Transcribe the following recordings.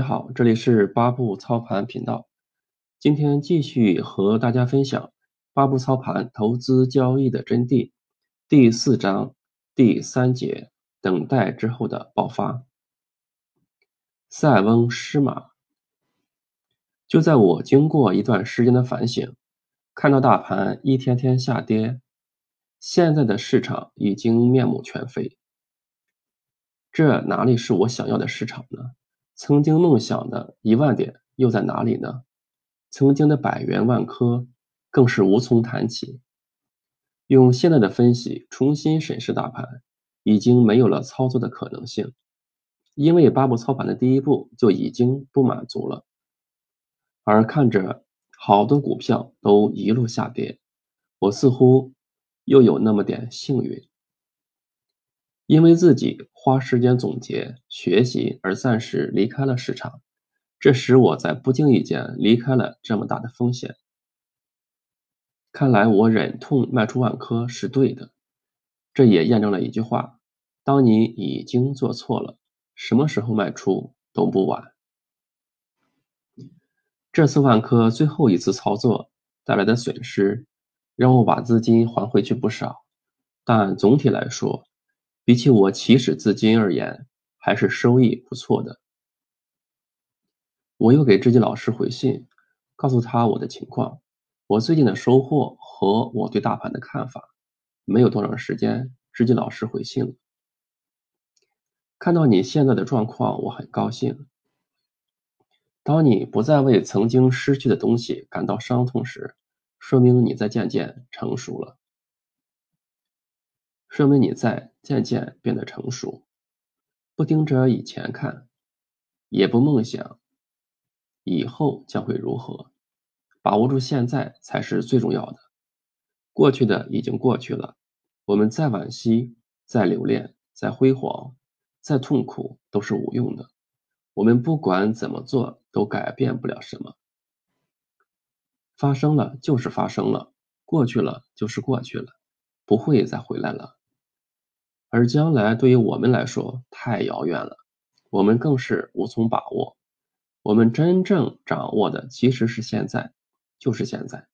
家好，这里是八步操盘频道。今天继续和大家分享八步操盘投资交易的真谛第四章第三节：等待之后的爆发。塞翁失马。就在我经过一段时间的反省，看到大盘一天天下跌，现在的市场已经面目全非。这哪里是我想要的市场呢？曾经梦想的一万点又在哪里呢？曾经的百元万科更是无从谈起。用现在的分析重新审视大盘，已经没有了操作的可能性，因为八步操盘的第一步就已经不满足了。而看着好多股票都一路下跌，我似乎又有那么点幸运。因为自己花时间总结学习而暂时离开了市场，这使我在不经意间离开了这么大的风险。看来我忍痛卖出万科是对的，这也验证了一句话：当你已经做错了，什么时候卖出都不晚。这次万科最后一次操作带来的损失，让我把资金还回去不少，但总体来说。比起我起始资金而言，还是收益不错的。我又给知己老师回信，告诉他我的情况，我最近的收获和我对大盘的看法。没有多长时间，知己老师回信了。看到你现在的状况，我很高兴。当你不再为曾经失去的东西感到伤痛时，说明你在渐渐成熟了。说明你在渐渐变得成熟，不盯着以前看，也不梦想以后将会如何，把握住现在才是最重要的。过去的已经过去了，我们再惋惜、再留恋、再辉煌、再痛苦都是无用的。我们不管怎么做都改变不了什么。发生了就是发生了，过去了就是过去了，不会再回来了。而将来对于我们来说太遥远了，我们更是无从把握。我们真正掌握的其实是现在，就是现在。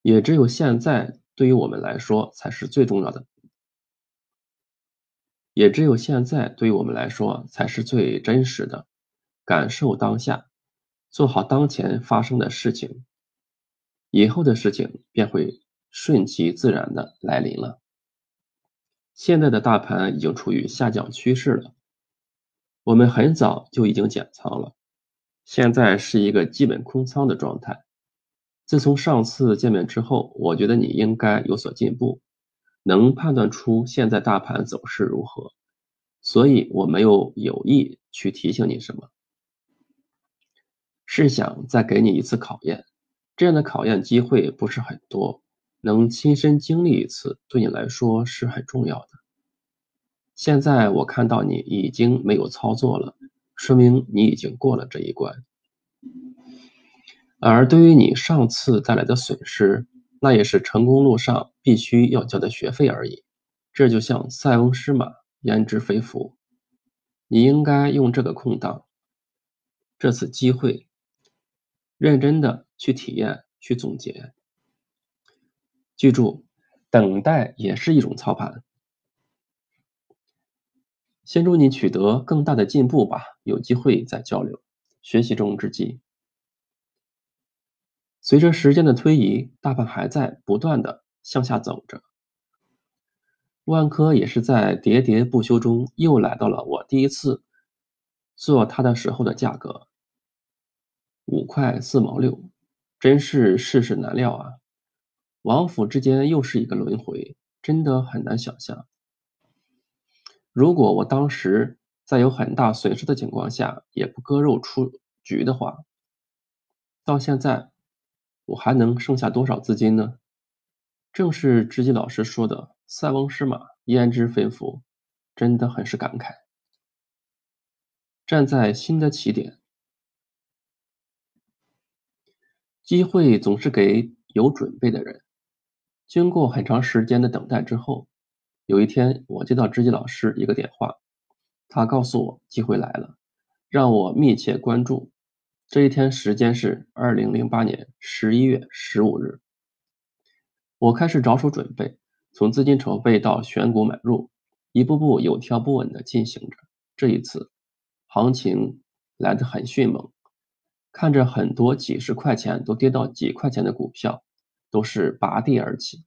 也只有现在对于我们来说才是最重要的，也只有现在对于我们来说才是最真实的。感受当下，做好当前发生的事情，以后的事情便会顺其自然的来临了。现在的大盘已经处于下降趋势了，我们很早就已经减仓了，现在是一个基本空仓的状态。自从上次见面之后，我觉得你应该有所进步，能判断出现在大盘走势如何，所以我没有有意去提醒你什么，是想再给你一次考验，这样的考验机会不是很多。能亲身经历一次，对你来说是很重要的。现在我看到你已经没有操作了，说明你已经过了这一关。而对于你上次带来的损失，那也是成功路上必须要交的学费而已。这就像塞翁失马，焉知非福。你应该用这个空档，这次机会，认真的去体验，去总结。记住，等待也是一种操盘。先祝你取得更大的进步吧，有机会再交流。学习中之际，随着时间的推移，大盘还在不断的向下走着。万科也是在喋喋不休中，又来到了我第一次做它的时候的价格，五块四毛六，真是世事难料啊！王府之间又是一个轮回，真的很难想象。如果我当时在有很大损失的情况下也不割肉出局的话，到现在我还能剩下多少资金呢？正是知己老师说的“塞翁失马，焉知非福”，真的很是感慨。站在新的起点，机会总是给有准备的人。经过很长时间的等待之后，有一天我接到知己老师一个电话，他告诉我机会来了，让我密切关注。这一天时间是二零零八年十一月十五日。我开始着手准备，从资金筹备到选股买入，一步步有条不紊地进行着。这一次，行情来得很迅猛，看着很多几十块钱都跌到几块钱的股票，都是拔地而起。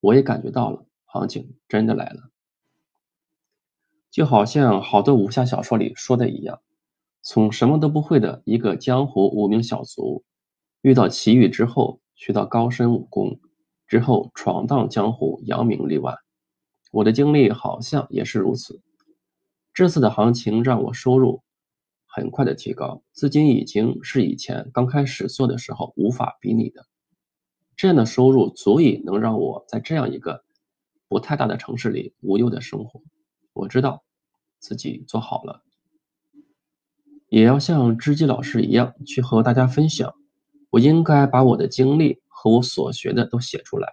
我也感觉到了，行情真的来了。就好像好多武侠小说里说的一样，从什么都不会的一个江湖无名小卒，遇到奇遇之后，学到高深武功。之后闯荡江湖，扬名立万。我的经历好像也是如此。这次的行情让我收入很快的提高，资金已经是以前刚开始做的时候无法比拟的。这样的收入足以能让我在这样一个不太大的城市里无忧的生活。我知道自己做好了，也要像知己老师一样去和大家分享。我应该把我的经历。和我所学的都写出来，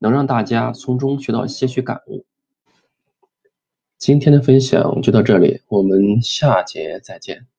能让大家从中学到些许感悟。今天的分享就到这里，我们下节再见。